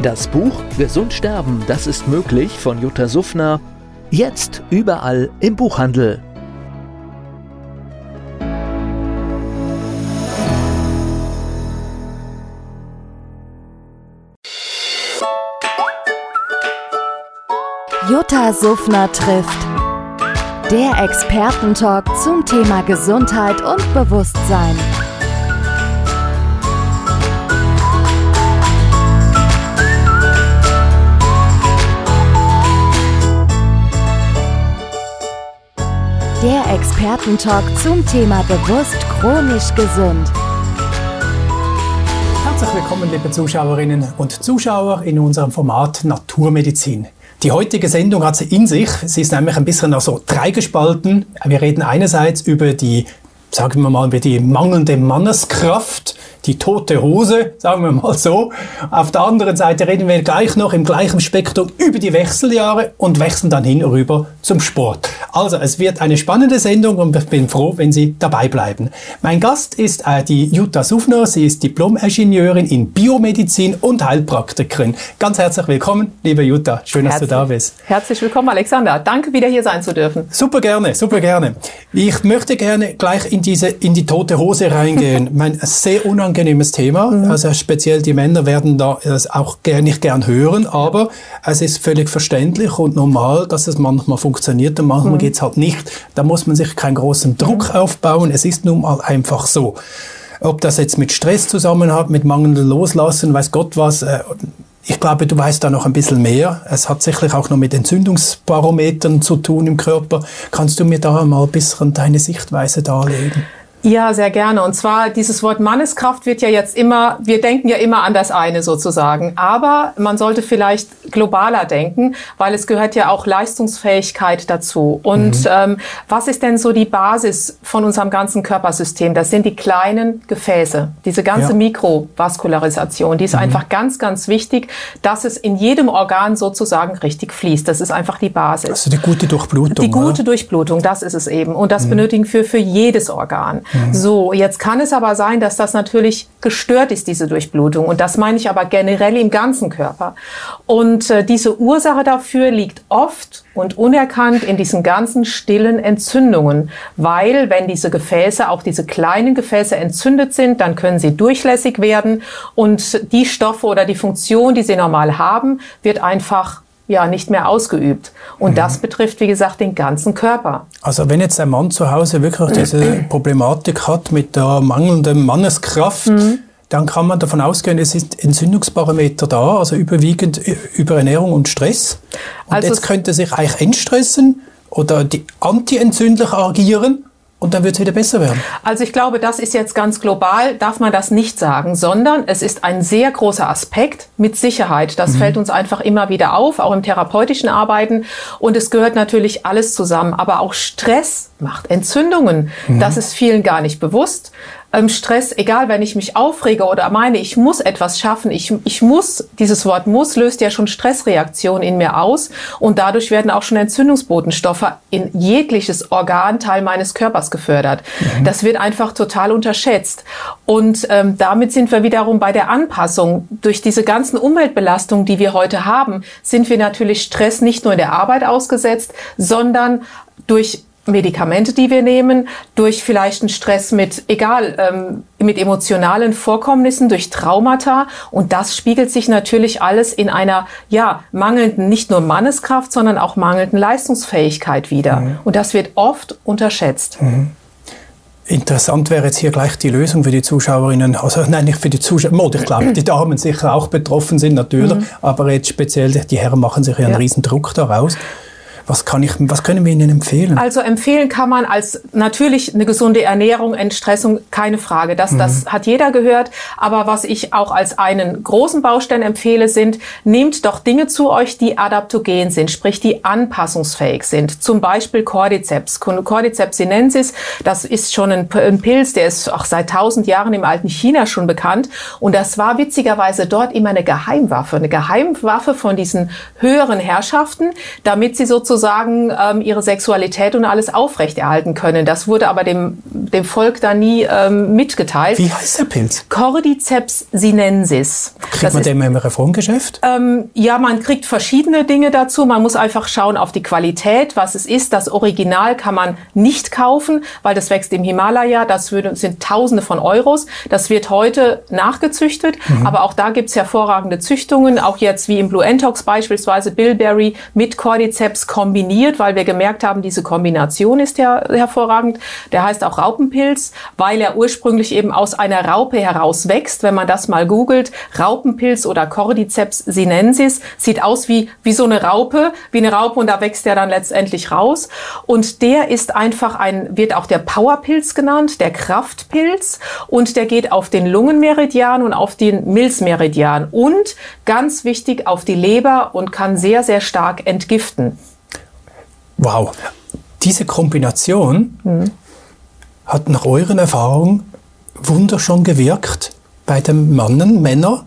Das Buch Gesund sterben, das ist möglich von Jutta Suffner. Jetzt überall im Buchhandel. Jutta Suffner trifft. Der Expertentalk zum Thema Gesundheit und Bewusstsein. Der Expertentalk zum Thema bewusst chronisch gesund. Herzlich willkommen, liebe Zuschauerinnen und Zuschauer, in unserem Format Naturmedizin. Die heutige Sendung hat sie in sich. Sie ist nämlich ein bisschen so dreigespalten. Wir reden einerseits über die, sagen wir mal, über die mangelnde Manneskraft die tote Hose, sagen wir mal so. Auf der anderen Seite reden wir gleich noch im gleichen Spektrum über die Wechseljahre und wechseln dann hin rüber zum Sport. Also es wird eine spannende Sendung und ich bin froh, wenn Sie dabei bleiben. Mein Gast ist äh, die Jutta Sufner. Sie ist Diplom-Ingenieurin in Biomedizin und Heilpraktikerin. Ganz herzlich willkommen, liebe Jutta. Schön, dass herzlich, du da bist. Herzlich willkommen, Alexander. Danke, wieder hier sein zu dürfen. Super gerne, super gerne. Ich möchte gerne gleich in diese in die tote Hose reingehen. mein sehr unangenehmes unangenehmes Thema. Mhm. Also speziell die Männer werden da auch nicht gern hören, aber es ist völlig verständlich und normal, dass es manchmal funktioniert und manchmal mhm. geht's halt nicht. Da muss man sich keinen großen Druck mhm. aufbauen. Es ist nun mal einfach so. Ob das jetzt mit Stress zusammenhängt, mit mangelndem Loslassen, weiß Gott was. Äh, ich glaube, du weißt da noch ein bisschen mehr. Es hat sicherlich auch noch mit Entzündungsbarometern zu tun im Körper. Kannst du mir da mal ein bisschen deine Sichtweise darlegen? Ja, sehr gerne. Und zwar dieses Wort Manneskraft wird ja jetzt immer, wir denken ja immer an das eine sozusagen. Aber man sollte vielleicht globaler denken, weil es gehört ja auch Leistungsfähigkeit dazu. Und mhm. ähm, was ist denn so die Basis von unserem ganzen Körpersystem? Das sind die kleinen Gefäße, diese ganze ja. Mikrovaskularisation. Die ist mhm. einfach ganz, ganz wichtig, dass es in jedem Organ sozusagen richtig fließt. Das ist einfach die Basis. Also die gute Durchblutung. Die gute oder? Durchblutung, das ist es eben. Und das mhm. benötigen wir für jedes Organ. Mhm. So, jetzt kann es aber sein, dass das natürlich gestört ist, diese Durchblutung. Und das meine ich aber generell im ganzen Körper. Und äh, diese Ursache dafür liegt oft und unerkannt in diesen ganzen stillen Entzündungen. Weil wenn diese Gefäße, auch diese kleinen Gefäße entzündet sind, dann können sie durchlässig werden und die Stoffe oder die Funktion, die sie normal haben, wird einfach ja nicht mehr ausgeübt. Und mhm. das betrifft, wie gesagt, den ganzen Körper. Also wenn jetzt ein Mann zu Hause wirklich diese Problematik hat mit der mangelnden Manneskraft, mhm. Dann kann man davon ausgehen, es ist Entzündungsparameter da, also überwiegend über Ernährung und Stress. Und also jetzt könnte sich eigentlich entstressen oder die antientzündlich agieren und dann wird es wieder besser werden. Also ich glaube, das ist jetzt ganz global, darf man das nicht sagen, sondern es ist ein sehr großer Aspekt mit Sicherheit. Das mhm. fällt uns einfach immer wieder auf, auch im therapeutischen Arbeiten. Und es gehört natürlich alles zusammen. Aber auch Stress macht Entzündungen. Mhm. Das ist vielen gar nicht bewusst ähm, Stress, egal wenn ich mich aufrege oder meine, ich muss etwas schaffen, ich, ich muss, dieses Wort muss löst ja schon Stressreaktionen in mir aus und dadurch werden auch schon Entzündungsbotenstoffe in jegliches Organteil meines Körpers gefördert. Mhm. Das wird einfach total unterschätzt. Und ähm, damit sind wir wiederum bei der Anpassung. Durch diese ganzen Umweltbelastungen, die wir heute haben, sind wir natürlich Stress nicht nur in der Arbeit ausgesetzt, sondern durch Medikamente, die wir nehmen, durch vielleicht einen Stress mit, egal, ähm, mit emotionalen Vorkommnissen, durch Traumata. Und das spiegelt sich natürlich alles in einer, ja, mangelnden, nicht nur Manneskraft, sondern auch mangelnden Leistungsfähigkeit wieder. Mhm. Und das wird oft unterschätzt. Mhm. Interessant wäre jetzt hier gleich die Lösung für die Zuschauerinnen, also nein, nicht für die Zuschauer, ich glaube, die Damen sicher auch betroffen sind, natürlich, mhm. aber jetzt speziell die Herren machen sich ja einen ja. riesen Druck daraus. Was, kann ich, was können wir Ihnen empfehlen? Also empfehlen kann man als natürlich eine gesunde Ernährung, Entstressung, keine Frage. Das, mhm. das hat jeder gehört. Aber was ich auch als einen großen Baustein empfehle, sind, nehmt doch Dinge zu euch, die adaptogen sind, sprich die anpassungsfähig sind. Zum Beispiel Cordyceps. Cordyceps sinensis, das ist schon ein, ein Pilz, der ist auch seit tausend Jahren im alten China schon bekannt. Und das war witzigerweise dort immer eine Geheimwaffe. Eine Geheimwaffe von diesen höheren Herrschaften, damit sie sozusagen ähm, ihre Sexualität und alles aufrechterhalten können. Das wurde aber dem, dem Volk da nie ähm, mitgeteilt. Wie heißt der Pilz? Cordyceps sinensis. Kriegt das man ist, den im Reformgeschäft? Ähm, ja, man kriegt verschiedene Dinge dazu. Man muss einfach schauen auf die Qualität, was es ist. Das Original kann man nicht kaufen, weil das wächst im Himalaya. Das würde, sind Tausende von Euros. Das wird heute nachgezüchtet, mhm. aber auch da gibt's hervorragende Züchtungen. Auch jetzt wie im Blue Entox beispielsweise Bilberry mit Cordyceps kombiniert, weil wir gemerkt haben, diese Kombination ist ja hervorragend. Der heißt auch Raupenpilz, weil er ursprünglich eben aus einer Raupe heraus wächst. Wenn man das mal googelt, Raupenpilz oder Cordyceps sinensis, sieht aus wie, wie so eine Raupe, wie eine Raupe und da wächst er dann letztendlich raus. Und der ist einfach ein, wird auch der Powerpilz genannt, der Kraftpilz und der geht auf den Lungenmeridian und auf den Milzmeridian und ganz wichtig auf die Leber und kann sehr, sehr stark entgiften. Wow. Diese Kombination mhm. hat nach euren Erfahrungen Wunder schon gewirkt bei den Männern,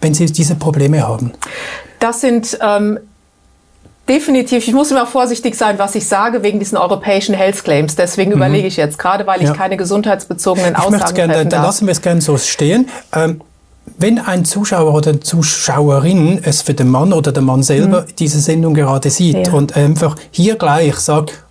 wenn sie diese Probleme haben? Das sind ähm, definitiv, ich muss immer vorsichtig sein, was ich sage, wegen diesen europäischen Health Claims. Deswegen mhm. überlege ich jetzt, gerade weil ich ja. keine gesundheitsbezogenen ich Aussagen gerne, darf. Dann lassen wir es gerne so stehen. Ähm, wenn ein Zuschauer oder Zuschauerin es für den Mann oder den Mann selber mhm. diese Sendung gerade sieht ja. und einfach hier gleich sagt,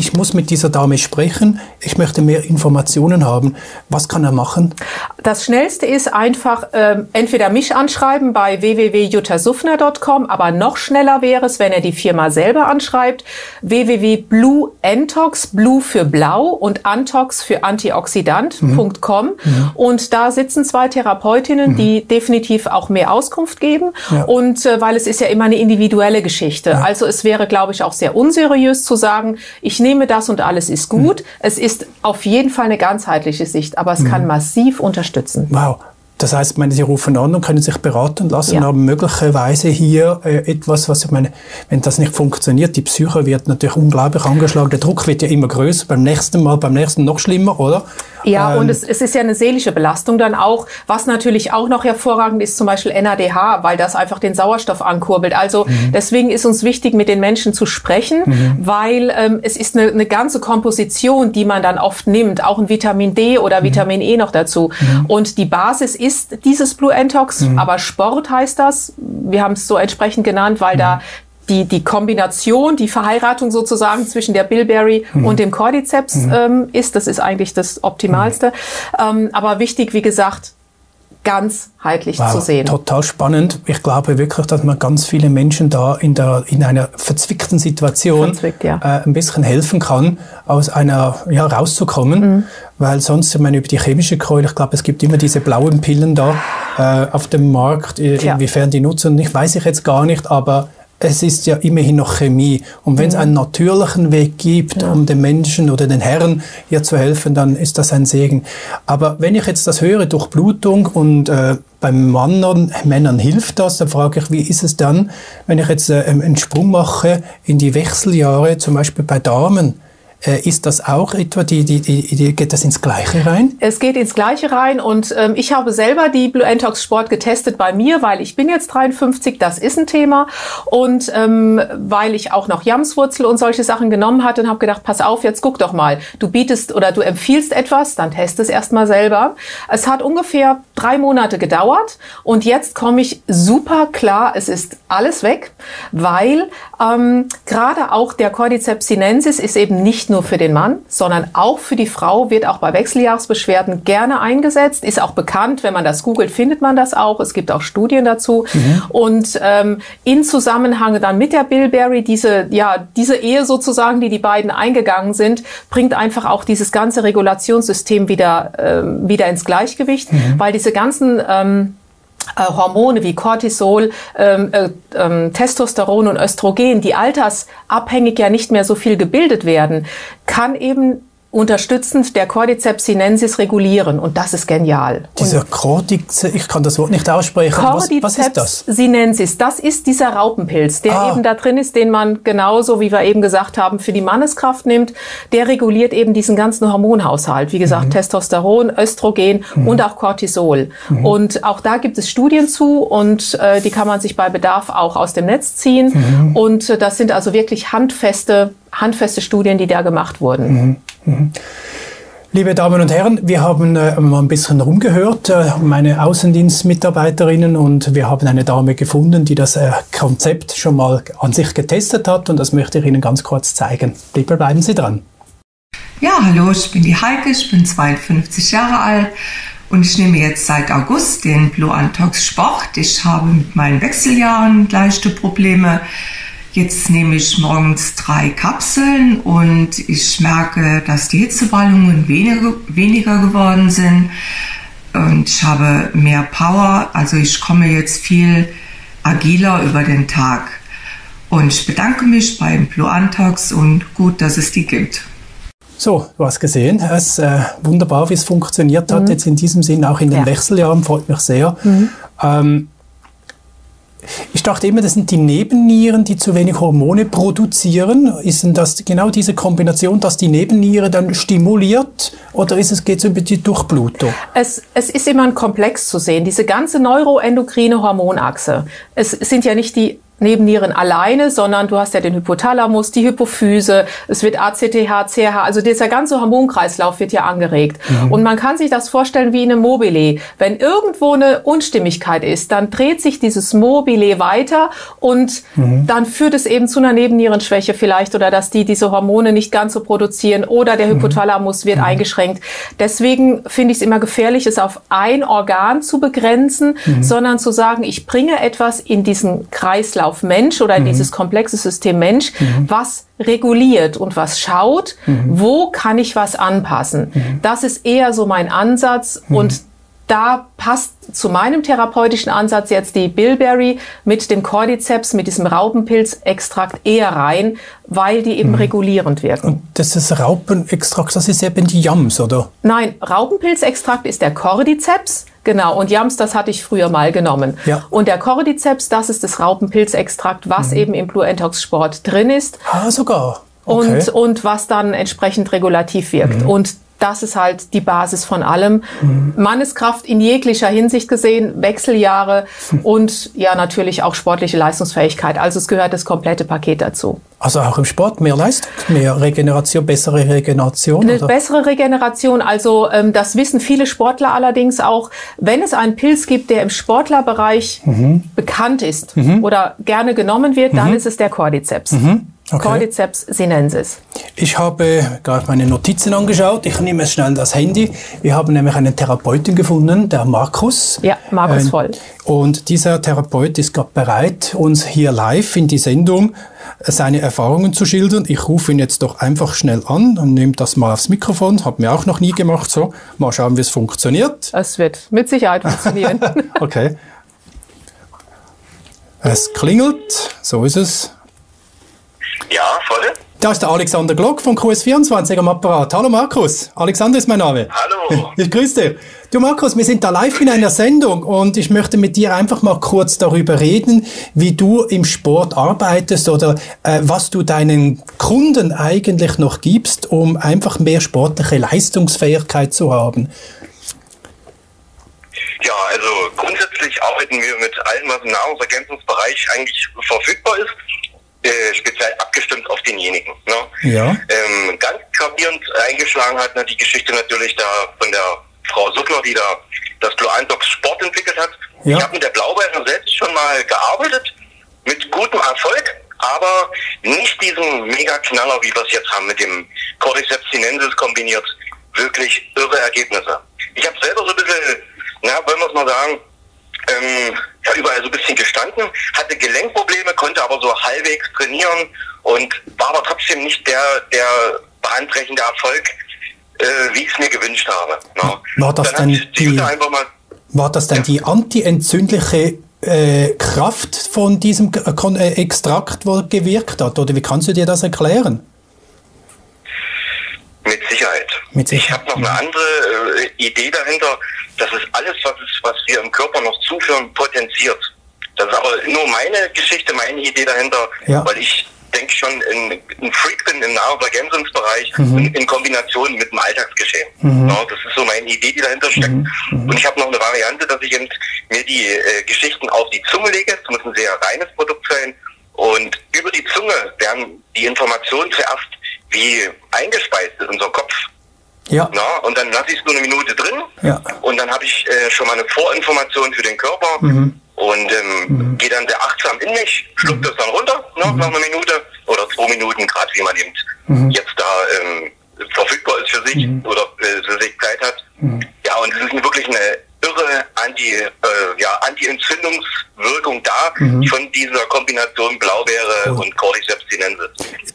ich muss mit dieser Dame sprechen, ich möchte mehr Informationen haben. Was kann er machen? Das Schnellste ist einfach ähm, entweder mich anschreiben bei www.juttasufner.com, aber noch schneller wäre es, wenn er die Firma selber anschreibt, www.blueentox, blue für blau und antox für antioxidant.com. Mhm. Mhm. Und da sitzen zwei Therapeutinnen, mhm. die definitiv auch mehr Auskunft geben. Ja. Und äh, weil es ist ja immer eine individuelle Geschichte. Ja. Also es wäre, glaube ich, auch sehr unseriös zu sagen, ich nehme das und alles ist gut. Mhm. Es ist auf jeden Fall eine ganzheitliche Sicht, aber es mhm. kann massiv unterstützen. Wow. Das heißt, meine, Sie rufen an und können sich beraten lassen, ja. haben möglicherweise hier äh, etwas, was ich meine, wenn das nicht funktioniert, die Psyche wird natürlich unglaublich angeschlagen, der Druck wird ja immer größer, beim nächsten Mal, beim nächsten noch schlimmer, oder? Ja, ähm, und es, es ist ja eine seelische Belastung dann auch, was natürlich auch noch hervorragend ist, zum Beispiel NADH, weil das einfach den Sauerstoff ankurbelt. Also mhm. deswegen ist uns wichtig, mit den Menschen zu sprechen, mhm. weil ähm, es ist eine, eine ganze Komposition, die man dann oft nimmt, auch ein Vitamin D oder mhm. Vitamin E noch dazu. Mhm. Und die Basis ist ist dieses Blue Entox, mhm. aber Sport heißt das. Wir haben es so entsprechend genannt, weil mhm. da die, die Kombination, die Verheiratung sozusagen zwischen der Bilberry mhm. und dem Cordyceps mhm. ähm, ist. Das ist eigentlich das Optimalste. Mhm. Ähm, aber wichtig, wie gesagt, ganzheitlich wow, zu sehen. Total spannend. Ich glaube wirklich, dass man ganz viele Menschen da in, der, in einer verzwickten Situation Verzwickt, ja. äh, ein bisschen helfen kann, aus einer ja, rauszukommen. Mhm. Weil sonst, ich meine, über die chemische Keule, ich glaube, es gibt immer diese blauen Pillen da äh, auf dem Markt, inwiefern die nutzen, ich weiß ich jetzt gar nicht, aber es ist ja immerhin noch Chemie. Und wenn es einen natürlichen Weg gibt, ja. um den Menschen oder den Herren hier zu helfen, dann ist das ein Segen. Aber wenn ich jetzt das höre, Durchblutung und äh, beim Männern, Männern hilft das, dann frage ich, wie ist es dann, wenn ich jetzt äh, einen Sprung mache in die Wechseljahre, zum Beispiel bei Damen? Äh, ist das auch etwa, die, die, die, die, geht das ins Gleiche rein? Es geht ins Gleiche rein und ähm, ich habe selber die Blue Entox Sport getestet bei mir, weil ich bin jetzt 53, das ist ein Thema und ähm, weil ich auch noch Jamswurzel und solche Sachen genommen hatte und habe gedacht, pass auf, jetzt guck doch mal, du bietest oder du empfiehlst etwas, dann test es erstmal selber. Es hat ungefähr drei Monate gedauert und jetzt komme ich super klar, es ist alles weg, weil ähm, gerade auch der Cordyceps sinensis ist eben nicht nur für den Mann, sondern auch für die Frau wird auch bei Wechseljahresbeschwerden gerne eingesetzt. Ist auch bekannt, wenn man das googelt, findet man das auch. Es gibt auch Studien dazu. Mhm. Und ähm, in Zusammenhang dann mit der Bilberry, diese, ja, diese Ehe sozusagen, die die beiden eingegangen sind, bringt einfach auch dieses ganze Regulationssystem wieder, ähm, wieder ins Gleichgewicht, mhm. weil diese ganzen ähm, äh, Hormone wie Cortisol, ähm, äh, äh, Testosteron und Östrogen, die altersabhängig ja nicht mehr so viel gebildet werden, kann eben unterstützend der Cordyceps sinensis regulieren und das ist genial. Dieser Cordyceps, ich kann das Wort nicht aussprechen. Cordyceps was, was ist das? sinensis, das ist dieser Raupenpilz, der ah. eben da drin ist, den man genauso, wie wir eben gesagt haben, für die Manneskraft nimmt. Der reguliert eben diesen ganzen Hormonhaushalt, wie gesagt, mhm. Testosteron, Östrogen mhm. und auch Cortisol. Mhm. Und auch da gibt es Studien zu und äh, die kann man sich bei Bedarf auch aus dem Netz ziehen. Mhm. Und äh, das sind also wirklich handfeste handfeste Studien, die da gemacht wurden. Mhm. Mhm. Liebe Damen und Herren, wir haben äh, mal ein bisschen rumgehört, äh, meine Außendienstmitarbeiterinnen, und wir haben eine Dame gefunden, die das äh, Konzept schon mal an sich getestet hat, und das möchte ich Ihnen ganz kurz zeigen. Bitte bleiben Sie dran. Ja, hallo, ich bin die Heike, ich bin 52 Jahre alt und ich nehme jetzt seit August den Blue Antox Sport. Ich habe mit meinen Wechseljahren leichte Probleme Jetzt nehme ich morgens drei Kapseln und ich merke, dass die Hitzewallungen weniger, weniger geworden sind und ich habe mehr Power. Also ich komme jetzt viel agiler über den Tag. Und ich bedanke mich beim Blue Antox und gut, dass es die gibt. So, du hast gesehen, es ist äh, wunderbar, wie es funktioniert hat. Mhm. Jetzt in diesem Sinn auch in den ja. Wechseljahren, freut mich sehr. Mhm. Ähm, ich dachte immer, das sind die Nebennieren, die zu wenig Hormone produzieren. Ist denn das genau diese Kombination, dass die Nebenniere dann stimuliert oder ist es, geht es über die Durchblutung? Es, es ist immer ein Komplex zu sehen. Diese ganze neuroendokrine Hormonachse. Es sind ja nicht die Nebennieren alleine, sondern du hast ja den Hypothalamus, die Hypophyse, es wird ACTH, CH, also dieser ganze Hormonkreislauf wird ja angeregt. Mhm. Und man kann sich das vorstellen wie in einem Mobile. Wenn irgendwo eine Unstimmigkeit ist, dann dreht sich dieses Mobile weiter und mhm. dann führt es eben zu einer Nebennierenschwäche vielleicht oder dass die diese Hormone nicht ganz so produzieren oder der mhm. Hypothalamus mhm. wird eingeschränkt. Deswegen finde ich es immer gefährlich, es auf ein Organ zu begrenzen, mhm. sondern zu sagen, ich bringe etwas in diesen Kreislauf auf Mensch oder in mhm. dieses komplexe System Mensch, mhm. was reguliert und was schaut, mhm. wo kann ich was anpassen. Mhm. Das ist eher so mein Ansatz mhm. und da passt zu meinem therapeutischen Ansatz jetzt die Bilberry mit dem Cordyceps, mit diesem Raupenpilzextrakt eher rein, weil die eben mhm. regulierend wirken. Und das ist Raupenextrakt, das ist eben die Yams, oder? Nein, Raupenpilzextrakt ist der Cordyceps. Genau, und Yams, das hatte ich früher mal genommen. Ja. Und der Cordyceps, das ist das Raupenpilzextrakt, was mhm. eben im Blue Entox Sport drin ist. Ah, sogar. Okay. Und, und was dann entsprechend regulativ wirkt. Mhm. Und das ist halt die Basis von allem. Mhm. Manneskraft in jeglicher Hinsicht gesehen, Wechseljahre mhm. und ja natürlich auch sportliche Leistungsfähigkeit. Also es gehört das komplette Paket dazu. Also auch im Sport mehr Leistung, mehr Regeneration, bessere Regeneration? Eine oder? bessere Regeneration. Also ähm, das wissen viele Sportler allerdings auch. Wenn es einen Pilz gibt, der im Sportlerbereich mhm. bekannt ist mhm. oder gerne genommen wird, dann mhm. ist es der Cordyceps. Okay. Cordyceps sinensis. Ich habe gerade meine Notizen angeschaut. Ich nehme jetzt schnell das Handy. Wir haben nämlich einen Therapeuten gefunden, der Markus. Ja, Markus äh, Voll. Und dieser Therapeut ist gerade bereit, uns hier live in die Sendung seine Erfahrungen zu schildern. Ich rufe ihn jetzt doch einfach schnell an und nehme das mal aufs Mikrofon. Haben wir auch noch nie gemacht so. Mal schauen, wie es funktioniert. Es wird mit Sicherheit funktionieren. okay. Es klingelt. So ist es. Ja, voll. Da ist der Alexander Glock von QS24 am Apparat. Hallo Markus, Alexander ist mein Name. Hallo. Ich grüße dich. Du Markus, wir sind da live in einer Sendung und ich möchte mit dir einfach mal kurz darüber reden, wie du im Sport arbeitest oder äh, was du deinen Kunden eigentlich noch gibst, um einfach mehr sportliche Leistungsfähigkeit zu haben. Ja, also grundsätzlich arbeiten wir mit allem, was im Nahrungsergänzungsbereich eigentlich verfügbar ist äh, speziell abgestimmt auf denjenigen. Ne? Ja. Ähm, ganz gravierend eingeschlagen hat ne, die Geschichte natürlich da von der Frau Suttler, die da das Blue Antox Sport entwickelt hat. Ja. Ich habe mit der Blaubeere selbst schon mal gearbeitet, mit gutem Erfolg, aber nicht diesen Mega-Knaller, wie wir es jetzt haben, mit dem Cordyceps sinensis kombiniert. Wirklich irre Ergebnisse. Ich habe selber so ein bisschen, na, wollen wir es mal sagen, ähm, ja, überall so ein bisschen gestanden, hatte Gelenkprobleme, konnte aber so halbwegs trainieren und war aber trotzdem nicht der, der bahnbrechende Erfolg, äh, wie ich es mir gewünscht habe. No. War das dann, dann die, mal War das dann die antientzündliche äh, Kraft von diesem äh, Extrakt, wo gewirkt hat? Oder wie kannst du dir das erklären? Mit Sicherheit. Mit Sicherheit. Ich habe noch eine andere äh, Idee dahinter, dass es alles, was, ist, was wir im Körper noch zuführen, potenziert. Das ist aber nur meine Geschichte, meine Idee dahinter, ja. weil ich denke schon, ein, ein Freak bin im Nahrungsergänzungsbereich mhm. in, in, Kombination mit dem Alltagsgeschehen. Mhm. Ja, das ist so meine Idee, die dahinter steckt. Mhm. mhm. Und ich habe noch eine Variante, dass ich eben mir die äh, Geschichten auf die Zunge lege. Es muss ein sehr reines Produkt sein. Und über die Zunge werden die Informationen zuerst wie eingespeist in unser Kopf. Ja. Na, und dann lasse ich es nur eine Minute drin. Ja. Und dann habe ich äh, schon mal eine Vorinformation für den Körper. Mhm und ähm, mhm. gehe dann sehr achtsam in mich, schluckt mhm. das dann runter ne, mhm. nach einer Minute oder zwei Minuten, gerade wie man eben mhm. jetzt da ähm, verfügbar ist für sich mhm. oder äh, für sich Zeit hat. Ja, und es ist wirklich eine irre Anti, äh, ja, Anti-Entzündungswirkung da mhm. von dieser Kombination Blaubeere oh. und Cordyceps sinensis.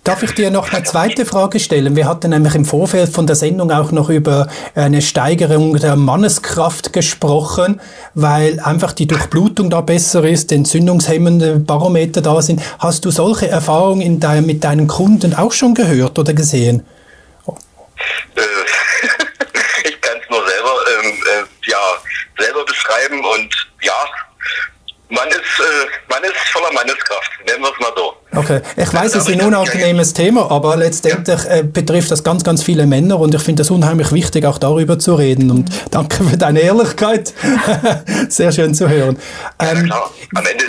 Darf ich dir noch eine zweite Frage stellen? Wir hatten nämlich im Vorfeld von der Sendung auch noch über eine Steigerung der Manneskraft gesprochen, weil einfach die Durchblutung da besser ist, entzündungshemmende Barometer da sind. Hast du solche Erfahrungen in dein, mit deinen Kunden auch schon gehört oder gesehen? Äh, ich kann es nur selber ähm, äh, ja, selber beschreiben und ja, man ist, äh, man ist voller Manneskraft, nennen wir es mal so. Okay, ich weiß, es ist ein unangenehmes Thema, aber letztendlich ja. äh, betrifft das ganz, ganz viele Männer und ich finde es unheimlich wichtig, auch darüber zu reden. Und danke für deine Ehrlichkeit. Sehr schön zu hören. Ähm, ja, klar. Am Ende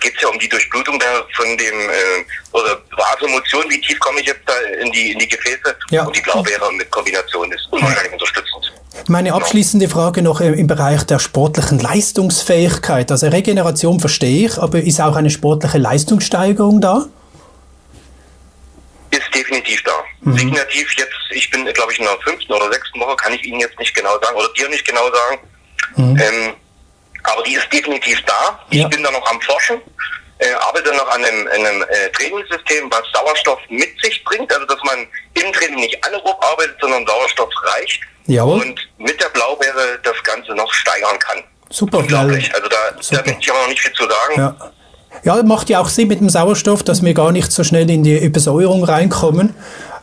geht es ja um die Durchblutung da von dem, äh, oder Vasomotion, wie tief komme ich jetzt da in die, in die Gefäße? Ja. Und die Blaubeere mit Kombination ist unwahrscheinlich unterstützend. Meine abschließende Frage noch im Bereich der sportlichen Leistungsfähigkeit. Also Regeneration verstehe ich, aber ist auch eine sportliche Leistungssteigerung da? Ist definitiv da. Mhm. Signativ jetzt, ich bin, glaube ich, in der fünften oder sechsten Woche, kann ich Ihnen jetzt nicht genau sagen oder dir nicht genau sagen. Mhm. Ähm, aber die ist definitiv da. Ja. Ich bin da noch am Forschen. Äh, arbeite noch an einem, einem äh, Trainingssystem, was Sauerstoff mit sich bringt. Also, dass man im Training nicht anaerob arbeitet, sondern Sauerstoff reicht. Jawohl. Und mit der Blaubeere das Ganze noch steigern kann. Super, Unglaublich. Also, da, da möchte ich aber noch nicht viel zu sagen. Ja. Ja, macht ja auch Sinn mit dem Sauerstoff, dass wir gar nicht so schnell in die Übersäuerung reinkommen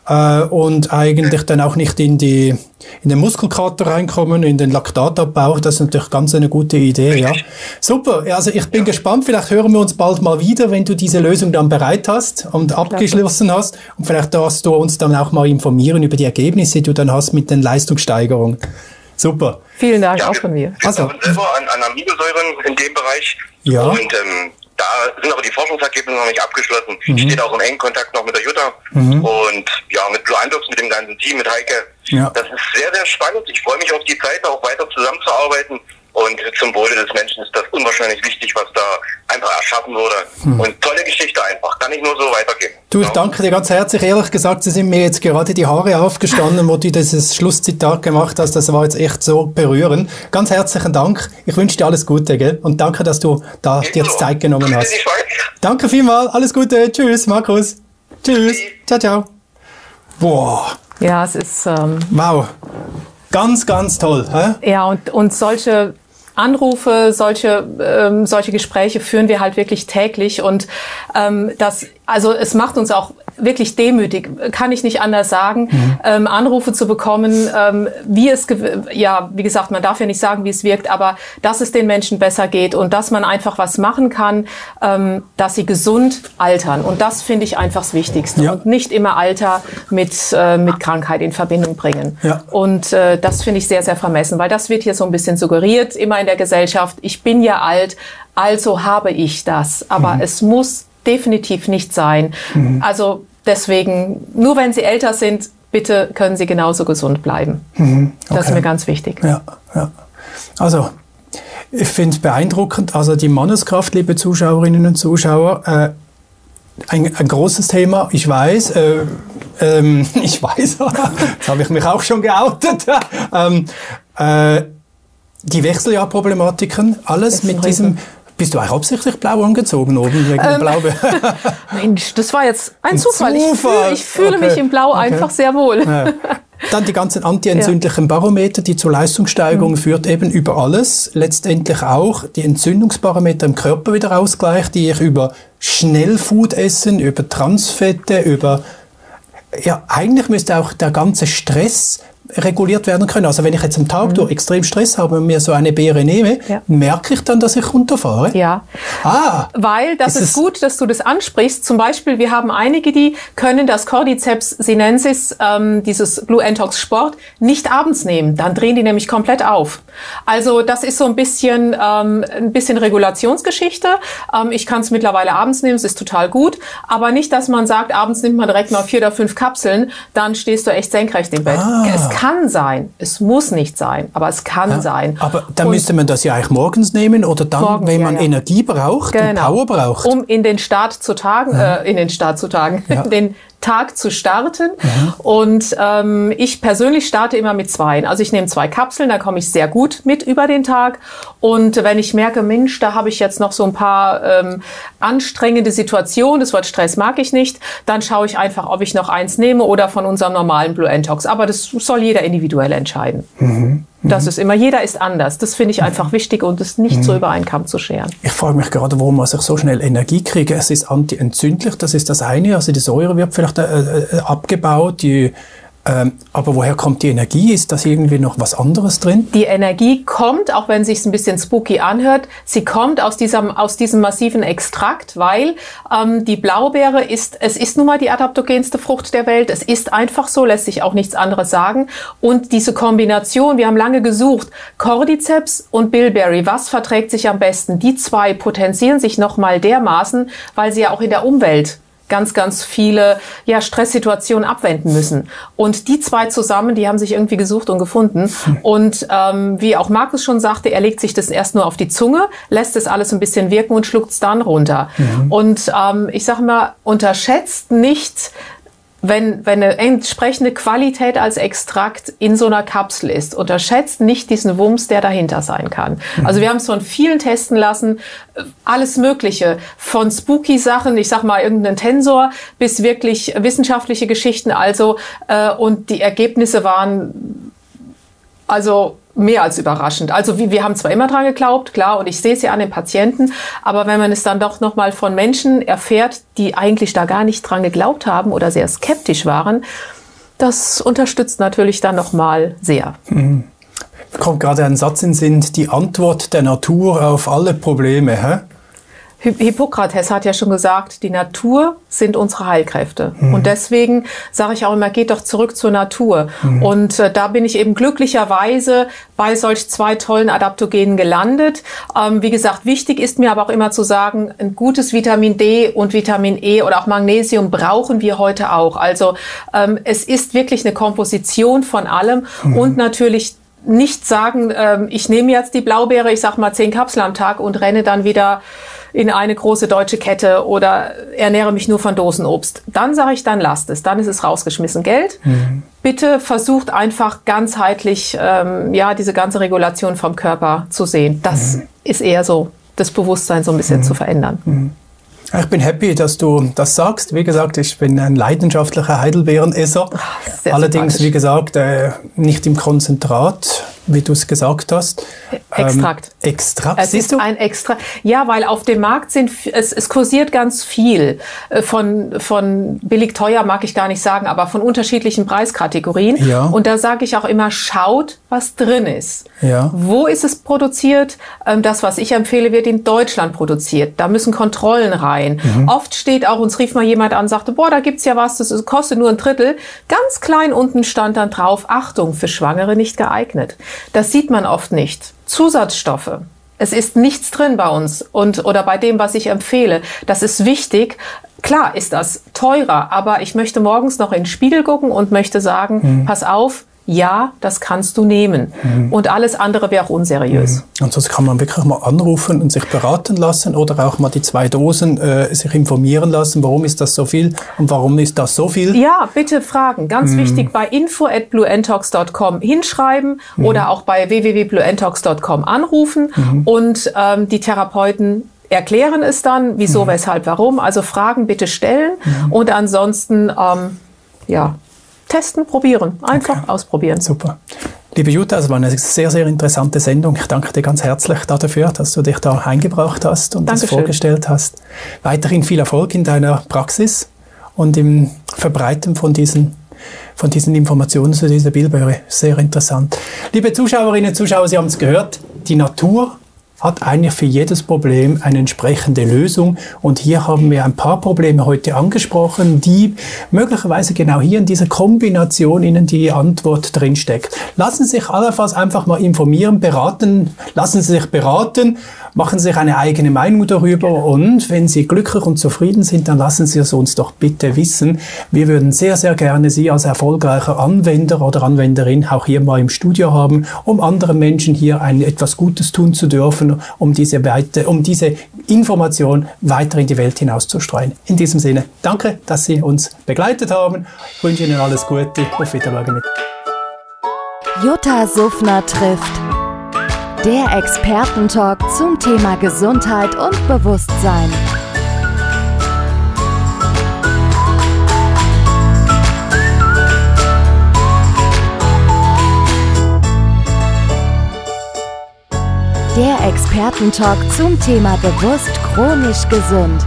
äh, und eigentlich dann auch nicht in die in den Muskelkater reinkommen, in den Laktatabbau. Das ist natürlich ganz eine gute Idee, ja. Super. Also ich bin ja. gespannt. Vielleicht hören wir uns bald mal wieder, wenn du diese Lösung dann bereit hast und abgeschlossen hast. Und vielleicht darfst du uns dann auch mal informieren über die Ergebnisse, die du dann hast mit den Leistungssteigerungen. Super. Vielen Dank ja, auch von mir. Also, selber an, an Aminosäuren in dem Bereich. Ja. Und ähm, da sind aber die Forschungsergebnisse noch nicht abgeschlossen. Mhm. Ich stehe auch in engen Kontakt noch mit der Jutta mhm. und ja, mit Blue Andox, mit dem ganzen Team, mit Heike. Ja. Das ist sehr, sehr spannend. Ich freue mich auf die Zeit, auch weiter zusammenzuarbeiten. Und zum Wohle des Menschen ist das unwahrscheinlich wichtig, was da einfach erschaffen wurde. Hm. Und tolle Geschichte einfach. Kann ich nur so weitergeben. Du, ich ja. danke dir ganz herzlich. Ehrlich gesagt, sie sind mir jetzt gerade die Haare aufgestanden, wo du dieses Schlusszitat gemacht hast. Das war jetzt echt so berührend. Ganz herzlichen Dank. Ich wünsche dir alles Gute, gell? Und danke, dass du da dir jetzt Zeit genommen hast. Danke vielmals. Alles Gute. Tschüss, Markus. Tschüss. Ciao, ciao. Boah. Ja, es ist. Ähm wow. Ganz, ganz toll. Hä? Ja, und, und solche Anrufe, solche, ähm, solche Gespräche führen wir halt wirklich täglich und ähm, das, also es macht uns auch wirklich demütig, kann ich nicht anders sagen, mhm. ähm, Anrufe zu bekommen, ähm, wie es, ja, wie gesagt, man darf ja nicht sagen, wie es wirkt, aber dass es den Menschen besser geht und dass man einfach was machen kann, ähm, dass sie gesund altern. Und das finde ich einfach das Wichtigste. Ja. Und nicht immer Alter mit, äh, mit Krankheit in Verbindung bringen. Ja. Und äh, das finde ich sehr, sehr vermessen, weil das wird hier so ein bisschen suggeriert, immer in der Gesellschaft, ich bin ja alt, also habe ich das. Aber mhm. es muss definitiv nicht sein. Mhm. Also Deswegen, nur wenn Sie älter sind, bitte können Sie genauso gesund bleiben. Mhm, okay. Das ist mir ganz wichtig. Ja, ja. Also, ich finde es beeindruckend. Also die Manneskraft, liebe Zuschauerinnen und Zuschauer, äh, ein, ein, großes Thema. Ich weiß, äh, ähm, ich weiß, jetzt habe ich mich auch schon geoutet. ähm, äh, die Wechseljahrproblematiken, alles mit diesem bist du auch absichtlich blau angezogen oben wegen ähm, Blau? Mensch, das war jetzt ein, ein Zufall. Zufall. Ich, fühl, ich fühle okay. mich im Blau okay. einfach sehr wohl. Ja. Dann die ganzen antientzündlichen Barometer, die zur Leistungssteigerung mhm. führt, eben über alles. Letztendlich auch die Entzündungsparameter im Körper wieder ausgleicht, die ich über Schnellfood essen, über Transfette, über ja, eigentlich müsste auch der ganze Stress reguliert werden können. Also wenn ich jetzt am Tag mhm. durch extrem Stress habe und mir so eine Beere nehme, ja. merke ich dann, dass ich runterfahre? Ja. Ah. Weil das ist, ist gut, dass du das ansprichst. Zum Beispiel, wir haben einige, die können das Cordyceps sinensis, ähm, dieses Blue Entox Sport, nicht abends nehmen. Dann drehen die nämlich komplett auf. Also das ist so ein bisschen, ähm, ein bisschen Regulationsgeschichte. Ähm, ich kann es mittlerweile abends nehmen, es ist total gut. Aber nicht, dass man sagt, abends nimmt man direkt mal vier oder fünf Kapseln, dann stehst du echt senkrecht im Bett. Ah kann sein, es muss nicht sein, aber es kann ja, sein. Aber dann und müsste man das ja eigentlich morgens nehmen oder dann, morgens, wenn man ja, ja. Energie braucht genau. und Power braucht. Um in den Start zu tagen, äh, in den Start zu tagen, den Tag zu starten. Mhm. Und ähm, ich persönlich starte immer mit zwei. Also ich nehme zwei Kapseln, da komme ich sehr gut mit über den Tag. Und wenn ich merke, Mensch, da habe ich jetzt noch so ein paar ähm, anstrengende Situationen, das Wort Stress mag ich nicht, dann schaue ich einfach, ob ich noch eins nehme oder von unserem normalen Blue Entox. Aber das soll jeder individuell entscheiden. Mhm. Das ist immer, jeder ist anders. Das finde ich einfach wichtig und es nicht so über einen Kamm zu scheren. Ich frage mich gerade, warum man sich so schnell Energie kriege. Es ist antientzündlich, das ist das eine. Also die Säure wird vielleicht äh, äh abgebaut, die ähm, aber woher kommt die Energie? Ist das irgendwie noch was anderes drin? Die Energie kommt, auch wenn es sich ein bisschen spooky anhört, sie kommt aus diesem, aus diesem massiven Extrakt, weil ähm, die Blaubeere ist, es ist nun mal die adaptogenste Frucht der Welt. Es ist einfach so, lässt sich auch nichts anderes sagen. Und diese Kombination, wir haben lange gesucht, Cordyceps und Bilberry, was verträgt sich am besten? Die zwei potenzieren sich nochmal dermaßen, weil sie ja auch in der Umwelt ganz, ganz viele ja, Stresssituationen abwenden müssen. Und die zwei zusammen, die haben sich irgendwie gesucht und gefunden. Und ähm, wie auch Markus schon sagte, er legt sich das erst nur auf die Zunge, lässt es alles ein bisschen wirken und schluckt es dann runter. Mhm. Und ähm, ich sage mal, unterschätzt nicht, wenn, wenn eine entsprechende Qualität als Extrakt in so einer Kapsel ist, unterschätzt nicht diesen Wumms, der dahinter sein kann. Mhm. Also wir haben es von vielen testen lassen, alles Mögliche, von spooky Sachen, ich sag mal irgendeinen Tensor, bis wirklich wissenschaftliche Geschichten. Also äh, und die Ergebnisse waren also mehr als überraschend. Also wir, wir haben zwar immer dran geglaubt, klar, und ich sehe es ja an den Patienten, aber wenn man es dann doch nochmal von Menschen erfährt, die eigentlich da gar nicht dran geglaubt haben oder sehr skeptisch waren, das unterstützt natürlich dann nochmal sehr. Mhm. Kommt gerade ein Satz in Sinn, die Antwort der Natur auf alle Probleme. Hä? Hippokrates hat ja schon gesagt, die Natur sind unsere Heilkräfte. Mhm. Und deswegen sage ich auch immer, geht doch zurück zur Natur. Mhm. Und äh, da bin ich eben glücklicherweise bei solch zwei tollen Adaptogenen gelandet. Ähm, wie gesagt, wichtig ist mir aber auch immer zu sagen, ein gutes Vitamin D und Vitamin E oder auch Magnesium brauchen wir heute auch. Also ähm, es ist wirklich eine Komposition von allem mhm. und natürlich nicht sagen, ähm, ich nehme jetzt die Blaubeere, ich sag mal zehn Kapseln am Tag und renne dann wieder in eine große deutsche Kette oder ernähre mich nur von Dosenobst. Dann sage ich, dann lasst es. Dann ist es rausgeschmissen Geld. Mhm. Bitte versucht einfach ganzheitlich ähm, ja diese ganze Regulation vom Körper zu sehen. Das mhm. ist eher so das Bewusstsein so ein bisschen mhm. zu verändern. Mhm. Ich bin happy, dass du das sagst. Wie gesagt, ich bin ein leidenschaftlicher Heidelbeerenesser. Allerdings, wie gesagt, äh, nicht im Konzentrat, wie du es gesagt hast. Extrakt. Ähm, Extrakt, es siehst ist du? ein Extra. Ja, weil auf dem Markt sind, es, es kursiert ganz viel. Äh, von, von billig teuer mag ich gar nicht sagen, aber von unterschiedlichen Preiskategorien. Ja. Und da sage ich auch immer, schaut, was drin ist. Ja. Wo ist es produziert? Ähm, das, was ich empfehle, wird in Deutschland produziert. Da müssen Kontrollen rein. Mhm. Oft steht auch, uns rief mal jemand an, sagte, boah, da gibt's ja was, das kostet nur ein Drittel. Ganz klein unten stand dann drauf, Achtung, für Schwangere nicht geeignet. Das sieht man oft nicht. Zusatzstoffe. Es ist nichts drin bei uns und oder bei dem, was ich empfehle. Das ist wichtig. Klar ist das teurer, aber ich möchte morgens noch in den Spiegel gucken und möchte sagen, hm. pass auf, ja, das kannst du nehmen. Mhm. Und alles andere wäre auch unseriös. Mhm. Und sonst kann man wirklich mal anrufen und sich beraten lassen oder auch mal die zwei Dosen äh, sich informieren lassen, warum ist das so viel und warum ist das so viel? Ja, bitte fragen. Ganz mhm. wichtig, bei info at blueentox.com hinschreiben mhm. oder auch bei www.blueentox.com anrufen mhm. und ähm, die Therapeuten erklären es dann, wieso, mhm. weshalb, warum. Also Fragen bitte stellen und ansonsten, ähm, ja, testen, probieren. Einfach okay. ausprobieren. Super. Liebe Jutta, es war eine sehr, sehr interessante Sendung. Ich danke dir ganz herzlich dafür, dass du dich da eingebracht hast und Dankeschön. das vorgestellt hast. Weiterhin viel Erfolg in deiner Praxis und im Verbreiten von diesen, von diesen Informationen zu dieser Bildböhre. Sehr interessant. Liebe Zuschauerinnen und Zuschauer, Sie haben es gehört, die Natur hat eigentlich für jedes Problem eine entsprechende Lösung. Und hier haben wir ein paar Probleme heute angesprochen, die möglicherweise genau hier in dieser Kombination Ihnen die Antwort drinsteckt. Lassen Sie sich allenfalls einfach mal informieren, beraten, lassen Sie sich beraten machen Sie sich eine eigene Meinung darüber und wenn Sie glücklich und zufrieden sind, dann lassen Sie es uns doch bitte wissen. Wir würden sehr, sehr gerne Sie als erfolgreicher Anwender oder Anwenderin auch hier mal im Studio haben, um anderen Menschen hier ein etwas Gutes tun zu dürfen, um diese, weite, um diese Information weiter in die Welt hinauszustreuen. In diesem Sinne, danke, dass Sie uns begleitet haben. Ich wünsche Ihnen alles Gute. Auf Wiedersehen. Jutta Suffner trifft. Der Expertentalk zum Thema Gesundheit und Bewusstsein. Der Expertentalk zum Thema bewusst chronisch gesund.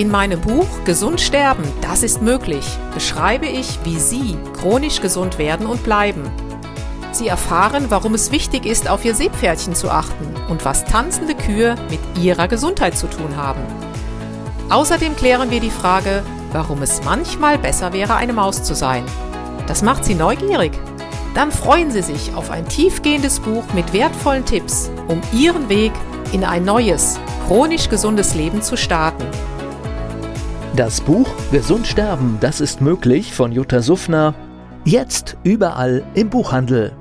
In meinem Buch Gesund sterben, das ist möglich, beschreibe ich, wie Sie chronisch gesund werden und bleiben. Sie erfahren, warum es wichtig ist, auf Ihr Seepferdchen zu achten und was tanzende Kühe mit ihrer Gesundheit zu tun haben. Außerdem klären wir die Frage, warum es manchmal besser wäre, eine Maus zu sein. Das macht Sie neugierig. Dann freuen Sie sich auf ein tiefgehendes Buch mit wertvollen Tipps, um Ihren Weg in ein neues, chronisch gesundes Leben zu starten. Das Buch Gesund sterben, das ist möglich von Jutta Suffner. Jetzt überall im Buchhandel.